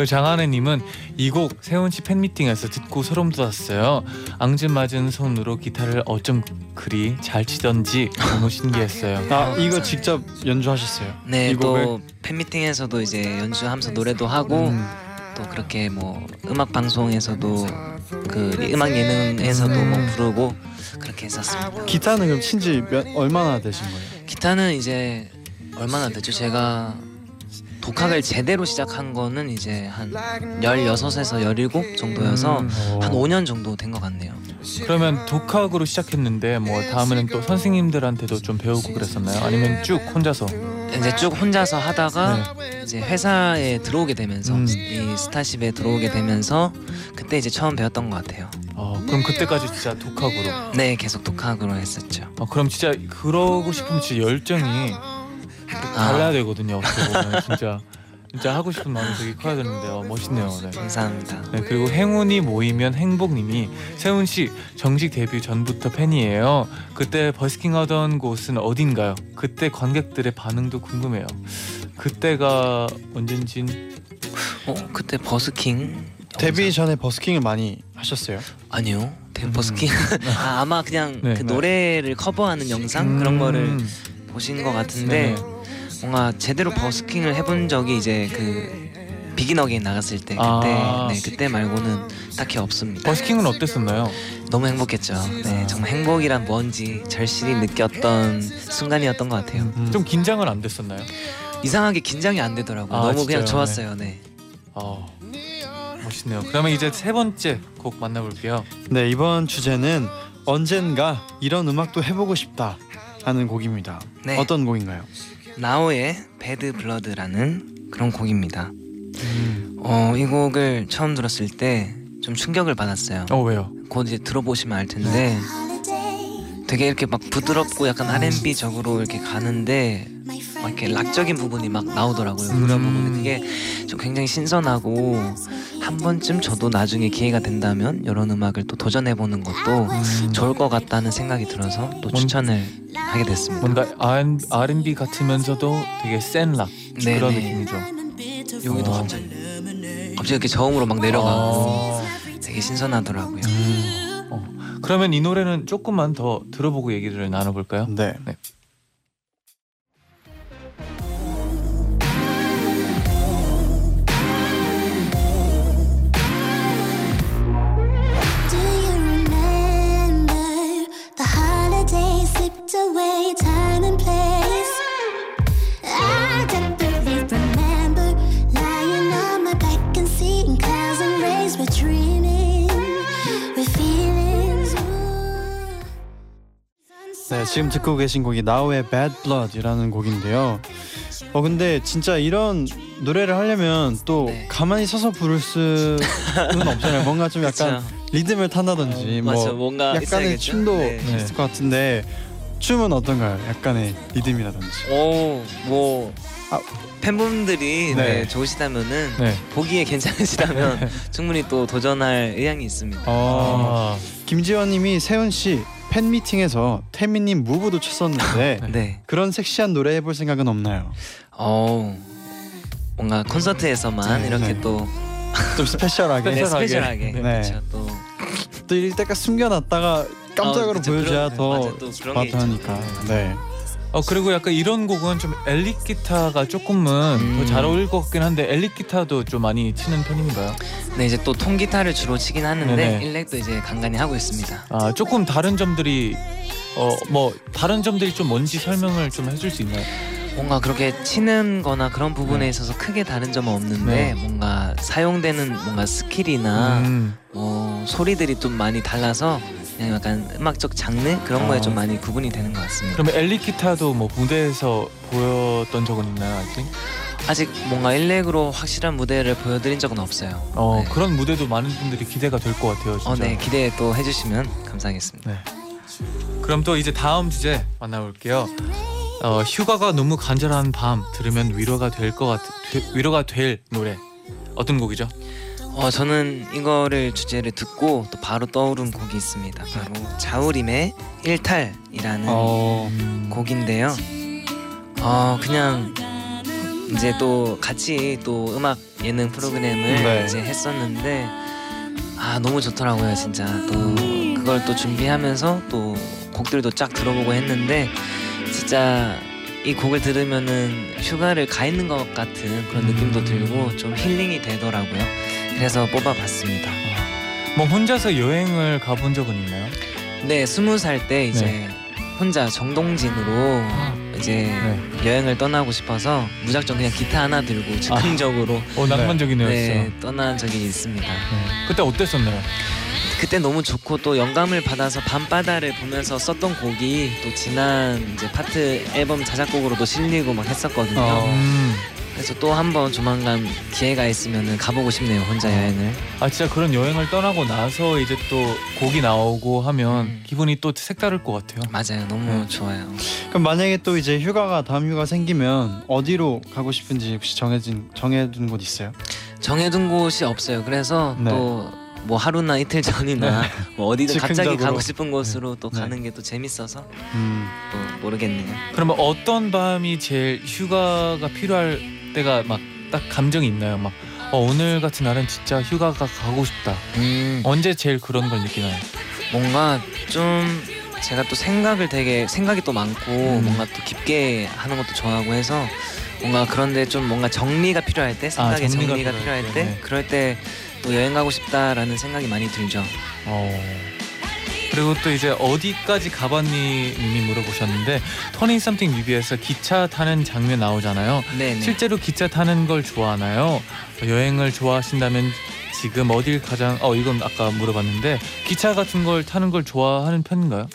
그 장하네님은 이 곡 세훈 씨 팬미팅에서 듣고 소름 돋았어요. 앙증맞은 손으로 기타를 어쩜 그리 잘 치던지 너무 신기했어요.
아 이거 직접 연주하셨어요.
네? 또 팬미팅에서도 이제 연주하면서 노래도 하고
음,
또 그렇게 뭐 음악 방송에서도 그 음악 예능에서도 뭐 부르고 그렇게 했었습니다.
기타는 그럼 친지 몇 얼마나 되신 거예요?
기타는 이제 얼마나 됐죠? 제가 독학을 제대로 시작한 거는 이제 한 16에서 17 정도여서
음,
한 5년 정도 된 것 같네요.
그러면 독학으로 시작했는데 뭐 다음에는 또 선생님들한테도 좀 배우고 그랬었나요? 아니면 쭉 혼자서?
이제 쭉 혼자서 하다가 이제 회사에 들어오게 되면서
음.
이 스타쉽에 들어오게 되면서 그때 이제 처음 배웠던 것 같아요.
어, 그럼 그때까지 진짜 독학으로.
네 계속 독학으로 했었죠.
어, 그럼 진짜 그러고 싶으면 진짜 열정이 달라야 되거든요. 어떻게 보면 진짜 진짜 하고 싶은 마음이 되게 커야 되는데 요 멋있네요. 네.
감사합니다.
네, 그리고 행운이 모이면 행복님이 세훈 씨 정식 데뷔 전부터 팬이에요. 그때 버스킹 하던 곳은 어딘가요? 그때 관객들의 반응도 궁금해요. 그때가 언젠진
어 그때 버스킹
데뷔? 전에 버스킹을 많이 하셨어요?
아니요. 데 버스킹 아, 아마 그냥
네.
그
네.
노래를 커버하는 영상 그런 거를
음,
보신 것 같은데
네.
뭔가 제대로 버스킹을 해본 적이 이제 그 비긴 어게인 나갔을 때 그때
아.
네 그때 말고는 딱히 없습니다.
버스킹은 어땠었나요?
너무 행복했죠. 네 정말 행복이란 뭔지 절실히 느꼈던 순간이었던 것 같아요.
음.
좀 긴장은 안 됐었나요?
이상하게 긴장이 안 되더라고요.
아,
너무 그냥
진짜요?
좋았어요. 네.
어, 멋있네요. 그러면 이제 세 번째 곡 만나볼게요.
네 이번 주제는 언젠가 이런 음악도 해보고 싶다 하는 곡입니다.
네.
어떤 곡인가요?
나오의 배드 블러드라는 그런 곡입니다.
음.
어, 이 곡을 처음 들었을 때 좀 충격을 받았어요.
어 왜요?
곧 이제 들어보시면 알 텐데 되게 이렇게 막 부드럽고 약간 R&B적으로 이렇게 가는데 막 이렇게 락적인 부분이 막 나오더라고요. 그런
음.
부분이 그게 좀 굉장히 신선하고 한 번쯤 저도 나중에 기회가 된다면 이런 음악을 또 도전해 보는 것도
음,
좋을 것 같다는 생각이 들어서 또
뭔-
추천을 하게 됐습니다.
뭔가 R- R&B 같으면서도 되게 센락
네,
그런
네.
느낌이죠.
여기도
어.
갑자기 갑자기 이렇게 저음으로 막 내려가고
어.
되게 신선하더라고요.
그러면 이 노래는 조금만 더 들어보고 얘기를 나눠볼까요?
네.
Do away, time and place? I definitely remember lying on my back and seeing clouds and rays. We're dreaming with feelings. Ooh.
네, 지금 듣고 계신 곡이 나우의 Bad Blood이라는 곡인데요. 어 근데 진짜 이런 노래를 하려면 또
네.
가만히 서서 부를 수는 없잖아요. 뭔가 좀 약간
그쵸?
리듬을 탄다든지 뭐
맞죠. 뭔가
약간의
있어야겠죠?
춤도
네.
있을 것 같은데 춤은 어떤가요? 약간의 리듬이라든지.
오, 뭐
아.
팬분들이
네.
네, 좋으시다면은
네.
보기에 괜찮으시다면 충분히 또 도전할 의향이 있습니다.
어,
아,
김지원님이 세훈 씨 팬 미팅에서 태민님 무브도 췄었는데
네.
그런 섹시한 노래 해볼 생각은 없나요?
어 뭔가 콘서트에서만
네,
이렇게
네. 또좀 스페셜하게.
네,
스페셜하게.
스페셜하게
네.
그렇죠. 또
또 이때까 숨겨놨다가 깜짝으로
어.
보여줘야 더. 스마트하니까. 네.
어 그리고 약간 이런 곡은 좀 일렉 기타가 조금은
음.
더잘 어울릴 것 같긴 한데 일렉 기타도 좀 많이 치는 편인가요?
네 이제 또 통기타를 주로 치긴 하는데
네네.
일렉도 이제 간간히 하고 있습니다.
아 조금 다른 점들이 어 뭐 다른 점들이 좀 뭔지 설명을 좀 해줄 수 있나요?
뭔가 그렇게 치는 거나 그런 부분에
네.
있어서 크게 다른 점은 없는데
네.
뭔가 사용되는 뭔가 스킬이나
음.
뭐 소리들이 좀 많이 달라서 그냥 약간 음악적 장르 그런 거에
아.
좀 많이 구분이 되는 것 같습니다.
그러면 엘릭 기타도 뭐 무대에서 보였던 적은 있나요 아직?
아직 뭔가 일렉으로 확실한 무대를 보여드린 적은 없어요.
어
네.
그런 무대도 많은 분들이 기대가 될 것 같아요 진짜.
어, 네 기대 또 해주시면 감사하겠습니다.
그럼 또 이제 다음 주제 만나볼게요. 어, 휴가가 너무 간절한 밤 들으면 위로가 될 것 같, 되, 위로가 될 노래 어떤 곡이죠?
어 저는 이거를 주제를 듣고 또 바로 떠오른 곡이 있습니다. 바로 자우림의 일탈이라는
어.
곡인데요. 어 그냥 이제 또 같이 또 음악 예능 프로그램을
네.
이제 했었는데 아 너무 좋더라고요 진짜 또 그걸 또 준비하면서 또 곡들도 쫙 들어보고 했는데 진짜 이 곡을 들으면은 휴가를 가 있는 것 같은 그런 느낌도 들고 좀 힐링이 되더라고요. 그래서 뽑아봤습니다.
뭐 혼자서 여행을 가본 적은 있나요?
네, 스무 살 때 이제 혼자 정동진으로 이제
네.
여행을 떠나고 싶어서 무작정 그냥 기타 하나 들고 즉흥적으로
어 낭만적이네요
네. 떠난 적이 있습니다.
네. 그때 어땠었나요?
그때 너무 좋고 또 영감을 받아서 밤바다를 보면서 썼던 곡이 또 지난 이제 파트 앨범 자작곡으로도 실리고 막 했었거든요.
어.
음,
그래서 또 한 번 조만간 기회가 있으면은 가보고 싶네요 혼자 여행을.
아 진짜 그런 여행을 떠나고 나서 이제 또 곡이 나오고 하면
음.
기분이 또 색다를 것 같아요.
맞아요 너무
네.
좋아요.
그럼 만약에 또 이제 휴가가 다음 휴가 생기면 어디로 가고 싶은지 혹시 정해진 정해둔 곳 있어요?
정해둔 곳이 없어요. 그래서
네.
또뭐 하루나 이틀 전이나 뭐 어디든 갑자기. 가고 싶은 곳으로 또
네.
가는 게 또 재밌어서
음.
또 모르겠네요.
그러면 어떤 밤이 제일 휴가가 필요할 때가 막 딱 감정이 있나요? 막 어, 오늘 같은 날은 진짜 휴가가 가고 싶다.
음
언제 제일 그런 걸 느끼나요?
뭔가 좀 제가 또 생각을 되게 생각이 또 많고
음.
뭔가 또 깊게 하는 것도 좋아하고 해서 뭔가 그런데 좀 뭔가 정리가 필요할 때 생각의
아, 정리가
정리가,
필요할
필요할
때,
때
네.
그럴 때 또 여행 가고 싶다라는 생각이 많이 들죠.
어. 그리고 또 이제 어디까지 가봤니 님이 물어보셨는데 터닝 썸띵 뮤비에서 기차 타는 장면 나오잖아요.
네네.
실제로 기차 타는 걸 좋아하나요? 여행을 좋아하신다면 지금 어딜 가장 어 이건 아까 물어봤는데 기차 같은 걸 타는 걸 좋아하는 편인가요?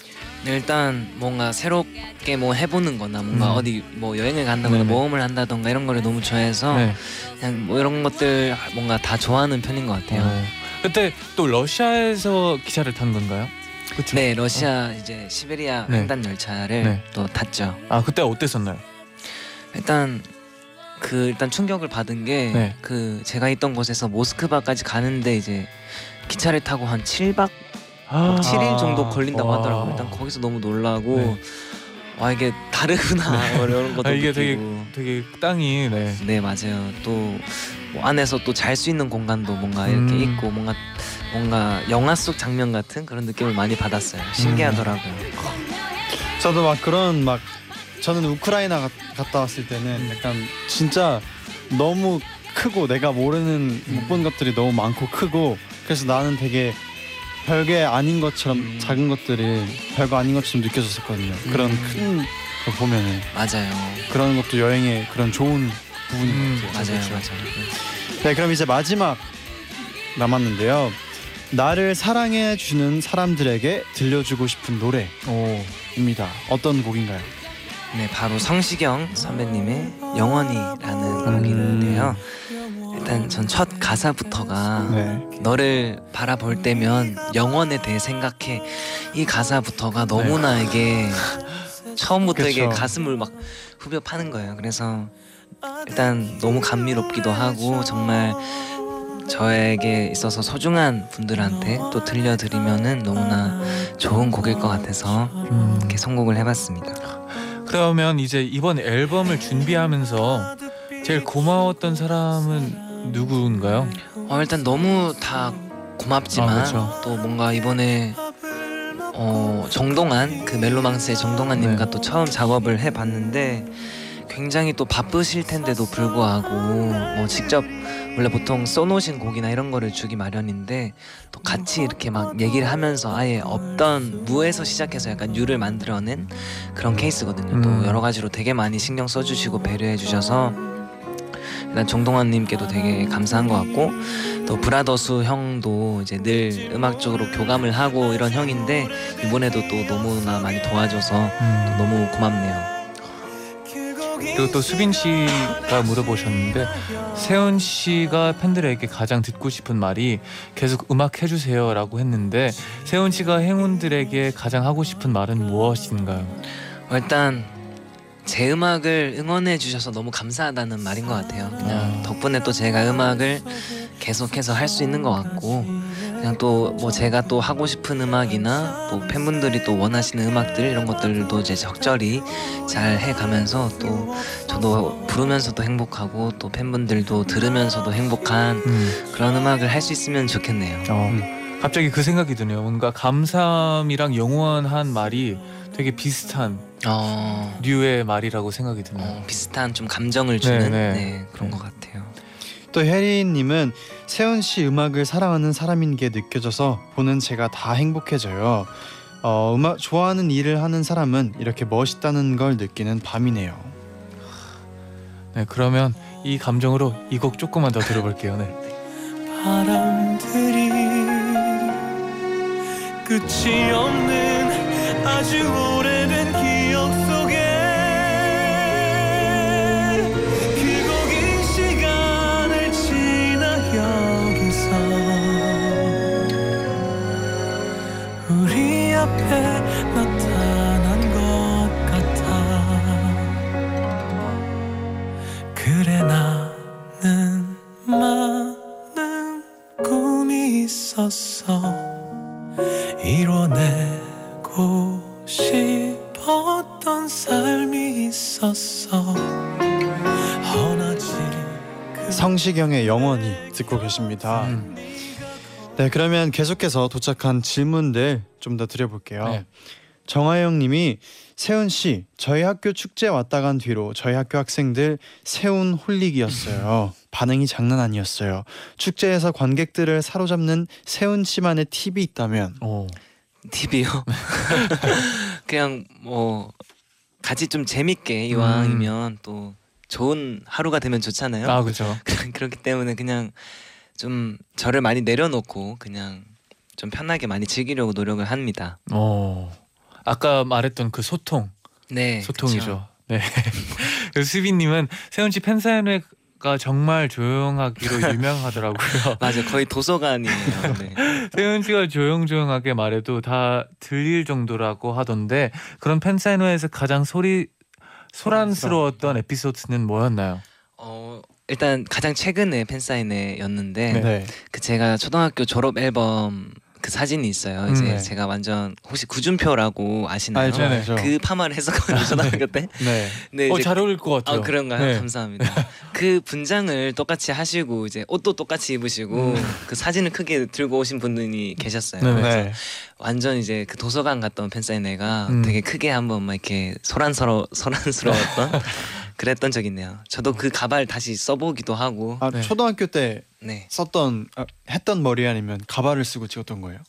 네, 일단 뭔가 새롭게 뭐 해보는 거나 뭔가
음.
어디 뭐 여행을 간다거나
네네.
모험을 한다던가 이런 거를 너무 좋아해서
네.
그냥 뭐 이런 것들 뭔가 다 좋아하는 편인 것 같아요.
어. 그때 또 러시아에서 기차를 탄 건가요? 그쵸?
네, 러시아 이제 시베리아
네.
횡단 열차를
네.
또 탔죠.
아 그때 어땠었나요?
일단 그 일단 충격을 받은 게 그
네.
제가 있던 곳에서 모스크바까지 가는데 이제 기차를 타고 한 7박
아,
7일 정도 걸린다고
와.
하더라고요. 일단 거기서 너무 놀라고
네.
와 이게 다르구나 뭐 이런 것도
아, 이게 되게
느끼고.
되게 땅이 네.
네 맞아요. 또뭐 안에서 또 잘 수 있는 공간도 뭔가 이렇게
음.
있고 뭔가 뭔가 영화 속 장면 같은 그런 느낌을 많이 받았어요. 신기하더라고요.
저도 막 그런 막 저는 우크라이나 가- 갔다 왔을 때는 약간 진짜 너무 크고 내가 모르는 못 본 것들이 너무 많고 크고 그래서 나는 되게 별게 아닌 것처럼
음.
작은 것들이 별거 아닌 것처럼 느껴졌었거든요. 그런
음.
큰거 보면은
맞아요.
그런 것도 여행의 그런 좋은 부분인
음,
것 같아요.
맞아요.
그렇죠.
맞아요.
네, 그럼 이제 마지막 남았는데요. 나를 사랑해 주는 사람들에게 들려주고 싶은 노래입니다. 어떤 곡인가요?
네, 바로 성시경 선배님의 영원히라는
음.
곡인데요. 일단 전 첫 가사부터가
네.
너를 바라볼 때면 영원에 대해 생각해 이 가사부터가 너무나 이게 처음부터 이게
네.
가슴을 막 후벼 파는 거예요. 그래서 일단 너무 감미롭기도 하고 정말 저에게 있어서 소중한 분들한테 또 들려드리면은 너무나 좋은 곡일 것 같아서
음.
이렇게 선곡을 해봤습니다.
그러면 이제 이번 앨범을 준비하면서 제일 고마웠던 사람은 누구인가요?
어, 일단 너무 다 고맙지만
아, 그렇죠.
또 뭔가 이번에 어, 정동환 그 멜로망스의 정동환님과
네.
또 처음 작업을 해봤는데 굉장히 또 바쁘실 텐데도 불구하고 뭐 직접 원래 보통 써놓으신 곡이나 이런 거를 주기 마련인데 또 같이 이렇게 막 얘기를 하면서 아예 없던 무에서 시작해서 약간 유를 만들어낸 그런 케이스거든요.
음.
또 여러 가지로 되게 많이 신경 써주시고 배려해 주셔서 일단 정동환님께도 되게 감사한 것 같고 또 브라더스 형도 이제 늘 음악적으로 교감을 하고 이런 형인데 이번에도 또 너무나 많이 도와줘서 또 너무 고맙네요.
그리고 또 수빈 씨가 물어보셨는데 세훈 씨가 팬들에게 가장 듣고 싶은 말이 계속 음악 해주세요라고 했는데 세훈 씨가 행운들에게 가장 하고 싶은 말은 무엇인가요?
어, 일단 제 음악을 응원해 주셔서 너무 감사하다는 말인 것 같아요. 그냥
아.
덕분에 또 제가 음악을 계속해서 할 수 있는 것 같고 그냥 또 뭐 제가 또 하고 싶은 음악이나 또 팬분들이 또 원하시는 음악들 이런 것들도 이제 적절히 잘 해가면서 또 저도 부르면서도 행복하고 또 팬분들도 들으면서도 행복한 그런 음악을 할 수 있으면 좋겠네요.
어, 갑자기 그 생각이 드네요. 뭔가 감사함이랑 영원한 말이 되게 비슷한
어,
류의 말이라고 생각이 드네요.
어, 비슷한 좀 감정을 주는
네,
네,
네.
그런
네.
것 같아요.
또 혜리님은 세훈 씨 음악을 사랑하는 사람인 게 느껴져서 보는 제가 다 행복해져요. 어, 음악 좋아하는 일을 하는 사람은 이렇게 멋있다는 걸 느끼는 밤이네요.
네, 그러면 이 감정으로 이 곡 조금만 더 들어볼게요. 네.
바람들이 끝이 없는 아주 오래된 기
성시경의 영원히 듣고 계십니다.
음.
네, 그러면 계속해서 도착한 질문들 좀 더 드려볼게요.
네.
정하영 님이 세훈 씨, 저희 학교 축제 왔다 간 뒤로 저희 학교 학생들 세훈 홀릭이었어요. 반응이 장난 아니었어요. 축제에서 관객들을 사로잡는 세훈 씨만의 팁이 있다면
오.
TV요. 그냥 뭐 같이 좀 재밌게 이왕이면 또 좋은 하루가 되면 좋잖아요.
아 그렇죠.
그렇기 때문에 그냥 좀 저를 많이 내려놓고 그냥 좀 편하게 많이 즐기려고 노력을 합니다.
오. 아까 말했던 그 소통.
네,
소통이죠.
그쵸.
네. 그래서 수빈님은 세훈 씨 팬사인회 가 정말 조용하기로 유명하더라고요.
맞아, 요 거의 도서관이에요. 네.
세훈 씨가 조용조용하게 말해도 다 들릴 정도라고 하던데 그런 팬사인회에서 가장 소리 소란스러웠던 에피소드는 뭐였나요?
어, 일단 가장 최근에 팬사인회였는데
네.
그 제가 초등학교 졸업 앨범 그 사진이 있어요. 이제
음,
네.
제가 완전 혹시 구준표라고 아시나요?
알죠,
네네.
알죠.
그 파마를 했었거든요 초등학교 때.
네.
네,
어 잘 어울릴 것 같아요.
아 그런가요?
네.
감사합니다. 그 분장을 똑같이 하시고 이제 옷도 똑같이 입으시고 그 사진을 크게 들고 오신 분들이 계셨어요.
네네.
그래서
네.
완전 이제 그 도서관 갔던 팬사인회가
음.
되게 크게 한번 막 이렇게 소란스러 소란스러웠던 그랬던 적 있네요. 저도 그 가발 다시 써보기도 하고.
아,
네.
초등학교 때
네.
썼던 아, 했던 머리 아니면 가발을 쓰고 찍었던 거예요?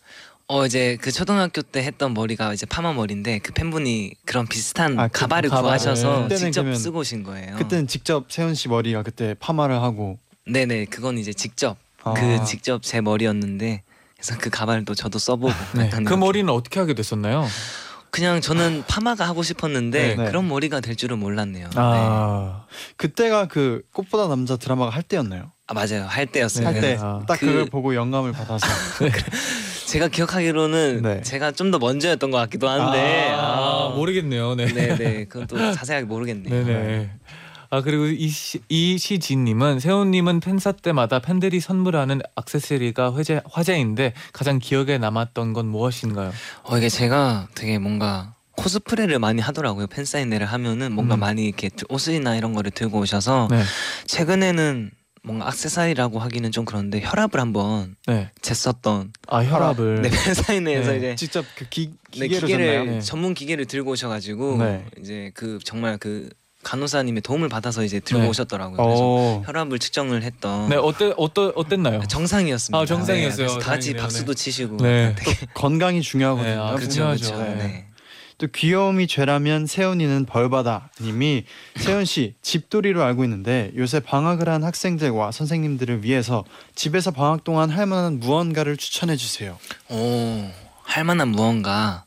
어 이제 그 초등학교 때 했던 머리가 이제 파마 머리인데 그 팬분이 그런 비슷한
아, 그
가발을
가발을.
구하셔서
그때는
직접
그러면
쓰고 오신 거예요.
그때는 직접 세훈 씨 머리가 그때 파마를 하고
네네 그건 이제 직접
아.
그 직접 제 머리였는데 그래서 그 가발도 저도 써보고
네. 그 머리는 어떻게 하게 됐었나요?
그냥 저는 파마가 하고 싶었는데
네.
그런 머리가 될 줄은 몰랐네요. 네.
아,
그때가 그 꽃보다 남자 드라마가 할 때였나요?
아 맞아요 할 때였어요.
네.
할때
아.
딱
그-
그... 걸 보고 영감을 받아서
제가 기억하기로는
네.
제가 좀 더 먼저였던 것 같기도 한데
아, 모르겠네요. 네.
네네 그건 또 자세하게 모르겠네요.
네네. 아 그리고 이시, 이시진님은 세훈님은 팬사 때마다 팬들이 선물하는 액세서리가 화제 화제인데 가장 기억에 남았던 건 무엇인가요?
어 이게 제가 되게 뭔가 코스프레를 많이 하더라고요 팬 사인회를 하면은 뭔가
음.
많이 이렇게 옷이나 이런 거를 들고 오셔서
네,
최근에는 뭔가 악세사리라고 하기는 좀 그런데 혈압을 한번
네.
쟀었던
아 혈압을.
네, 팬사인회에서
네.
이제
직접 그 기,
네,
기계를
기계를?
네.
전문 기계를 들고 오셔가지고
네.
이제 그 정말 그 간호사님의 도움을 받아서 이제 들고
네.
오셨더라고요. 그래서
어.
혈압을 측정을 했던
네 어때 어떠 어땠나요?
정상이었습니다.
아, 정상이었어요.
네, 그래서 다 같이
다행이네요.
박수도
네.
치시고
네.
되게
건강이 중요하거든요.
네, 아,
그렇죠. 그렇죠.
네.
네.
또 귀여움이 죄라면 세훈이는 벌받아 님이 세훈 씨 집돌이로 알고 있는데 요새 방학을 한 학생들과 선생님들을 위해서 집에서 방학 동안 할 만한 무언가를 추천해 주세요.
오, 할 만한 무언가.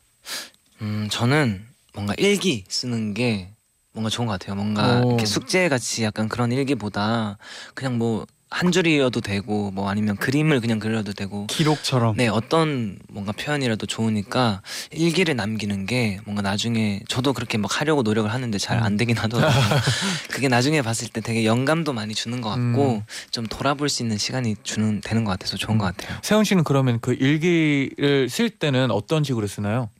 음, 저는 뭔가 일기 쓰는 게 뭔가 좋은 것 같아요. 뭔가
오.
이렇게 숙제 같이 약간 그런 일기보다 그냥 뭐 한 줄이어도 되고 뭐 아니면 그림을 그냥 그려도 되고
기록처럼.
네 어떤 뭔가 표현이라도 좋으니까 일기를 남기는 게 뭔가 나중에 저도 그렇게 막 하려고 노력을 하는데 잘 안 되긴 하더라고요. 그게 나중에 봤을 때 되게 영감도 많이 주는 것 같고
음.
좀 돌아볼 수 있는 시간이 주는 되는 것 같아서 좋은 것 같아요.
세훈 씨는 그러면 그 일기를 쓸 때는 어떤 식으로 쓰나요?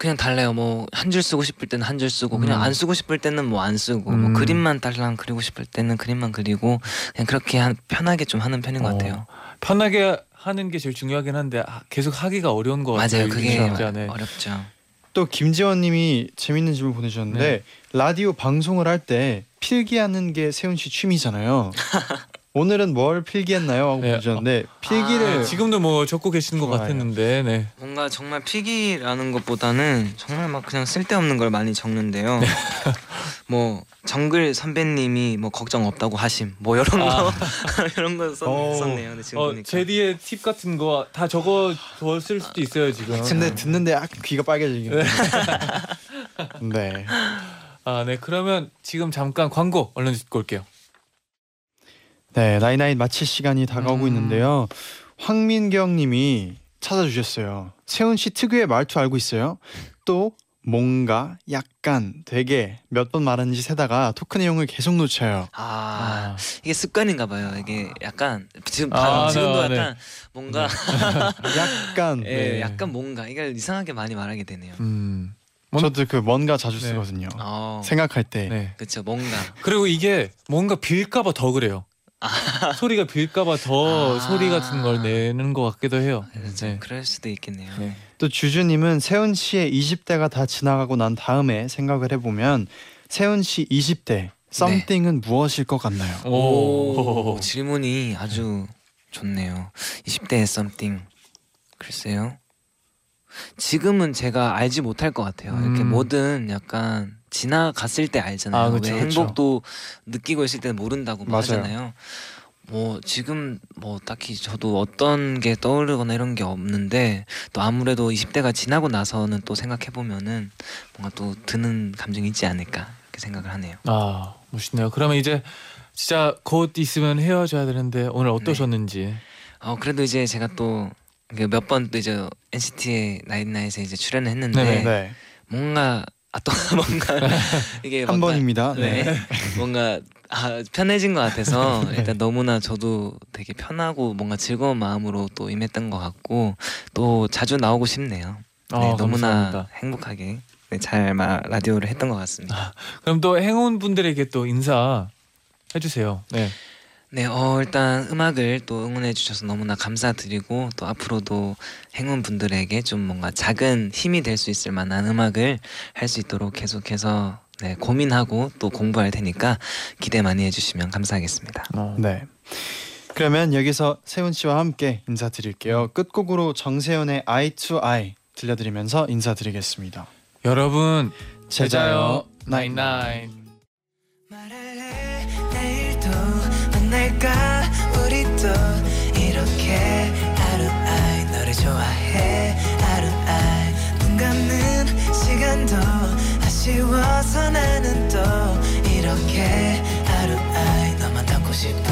그냥 달래요. 뭐 한 줄 쓰고 싶을 때는 한 줄 쓰고 그냥
음.
안 쓰고 싶을 때는 뭐 안 쓰고
음.
뭐 그림만 달랑 그리고 싶을 때는 그림만 그리고 그냥 그렇게 한, 편하게 좀 하는 편인 것
어,
같아요.
편하게 하는 게 제일 중요하긴 한데 아, 계속 하기가 어려운 것 같아요.
맞아요. 그게
네.
어렵죠.
또 김지원님이 재밌는 질문 보내주셨는데
네.
라디오 방송을 할 때 필기하는 게 세훈 씨 취미잖아요. 오늘은 뭘 필기했나요? 하고
네.
보내주셨는데 필기를
네, 지금도 뭐 적고 계시는 것
좋아요.
같았는데 네.
뭔가 정말 필기라는 것보다는 정말 막 그냥 쓸데없는 걸 많이 적는데요. 뭐 정글 선배님이 뭐 걱정 없다고 하심 뭐 이런 거 이런 거 썼,
어.
썼네요. 근데 지금
어,
보니까
제디의 팁 같은 거 다 적어 뒀을 수도 있어요 지금.
근데 듣는데 약간 귀가 빨개지긴 해요. 네.
아, 네. 그러면 지금 잠깐 광고 얼른 듣고 올게요.
네, 나이나이 마칠 시간이 다가오고
음.
있는데요. 황민경 님이 찾아주셨어요. 세훈 씨 특유의 말투 알고 있어요? 또 뭔가 약간 되게 몇 번 말하는지 세다가 토크 내용을 계속 놓쳐요.
아, 이게 습관인가 봐요. 이게 약간 지금
아,
바, 지금도
네, 네.
약간 뭔가
약간
예,
네.
약간 뭔가 이걸 이상하게 많이 말하게 되네요.
음. 뭔-
저도 그 뭔가 자주
네.
쓰거든요.
어,
생각할 때.
네.
그렇죠. 뭔가
그리고 이게 뭔가 빌까봐 더 그래요. 소리가 빌까봐 더
아.
소리 같은 걸 내는 것 같기도 해요.
그렇죠.
네.
그럴 수도 있겠네요.
네.
또 주주님은 세훈 씨의 20대가 다 지나가고 난 다음에 생각을 해보면 세훈 씨 20대 썸띵은 무엇일 것 같나요?
오, 질문이 아주 좋네요. 20대의 썸띵 글쎄요. 지금은 제가 알지 못할 것 같아요. 이렇게
음.
뭐든 약간 지나갔을 때 알잖아요.
아, 그쵸,
왜
그쵸.
행복도 느끼고 있을 때는 모른다고
맞아요.
하잖아요. 뭐 지금 뭐 딱히 저도 어떤 게 떠오르거나 이런 게 없는데 또 아무래도 20대가 지나고 나서는 또 생각해 보면은 뭔가 또 드는 감정이 있지 않을까 이렇게 생각을 하네요.
아 멋있네요. 그러면 이제 진짜 곧 있으면 헤어져야 되는데 오늘 어떠셨는지.
어 그래도 이제 제가 또 몇 번 또 이제 NCT의 나인나잇에 이제 출연을 했는데
네.
네.
뭔가 아또 뭔가 이게
한
뭔가-
번입니다.
네.
네.
뭔가 아, 편해진 것 같아서 일단 너무나 저도 되게 편하고 뭔가 즐거운 마음으로 또 임했던 것 같고 또 자주 나오고 싶네요. 네,
아,
너무나
감사합니다.
행복하게 네, 잘 마, 라디오를 했던 것 같습니다.
그럼 또 행운 분들에게 또 인사 해주세요. 네.
네, 어, 일단 음악을 또 응원해 주셔서 너무나 감사드리고 또 앞으로도 행운 분들에게 좀 뭔가 작은 힘이 될 수 있을 만한 음악을 할 수 있도록 계속해서 네, 고민하고 또 공부할 테니까 기대 많이 해주시면 감사하겠습니다.
어.
네. 그러면 여기서 세훈 씨와 함께 인사드릴게요. 끝곡으로 정세훈의 Eye to Eye 들려드리면서 인사드리겠습니다.
여러분
제자요
나인나인.
만날까 우리 또 이렇게 아루아이 너를 좋아해 아루아이. 눈 감는 시간도 아쉬워서 나는 또 이렇게 아루아이. 너만 담고 싶어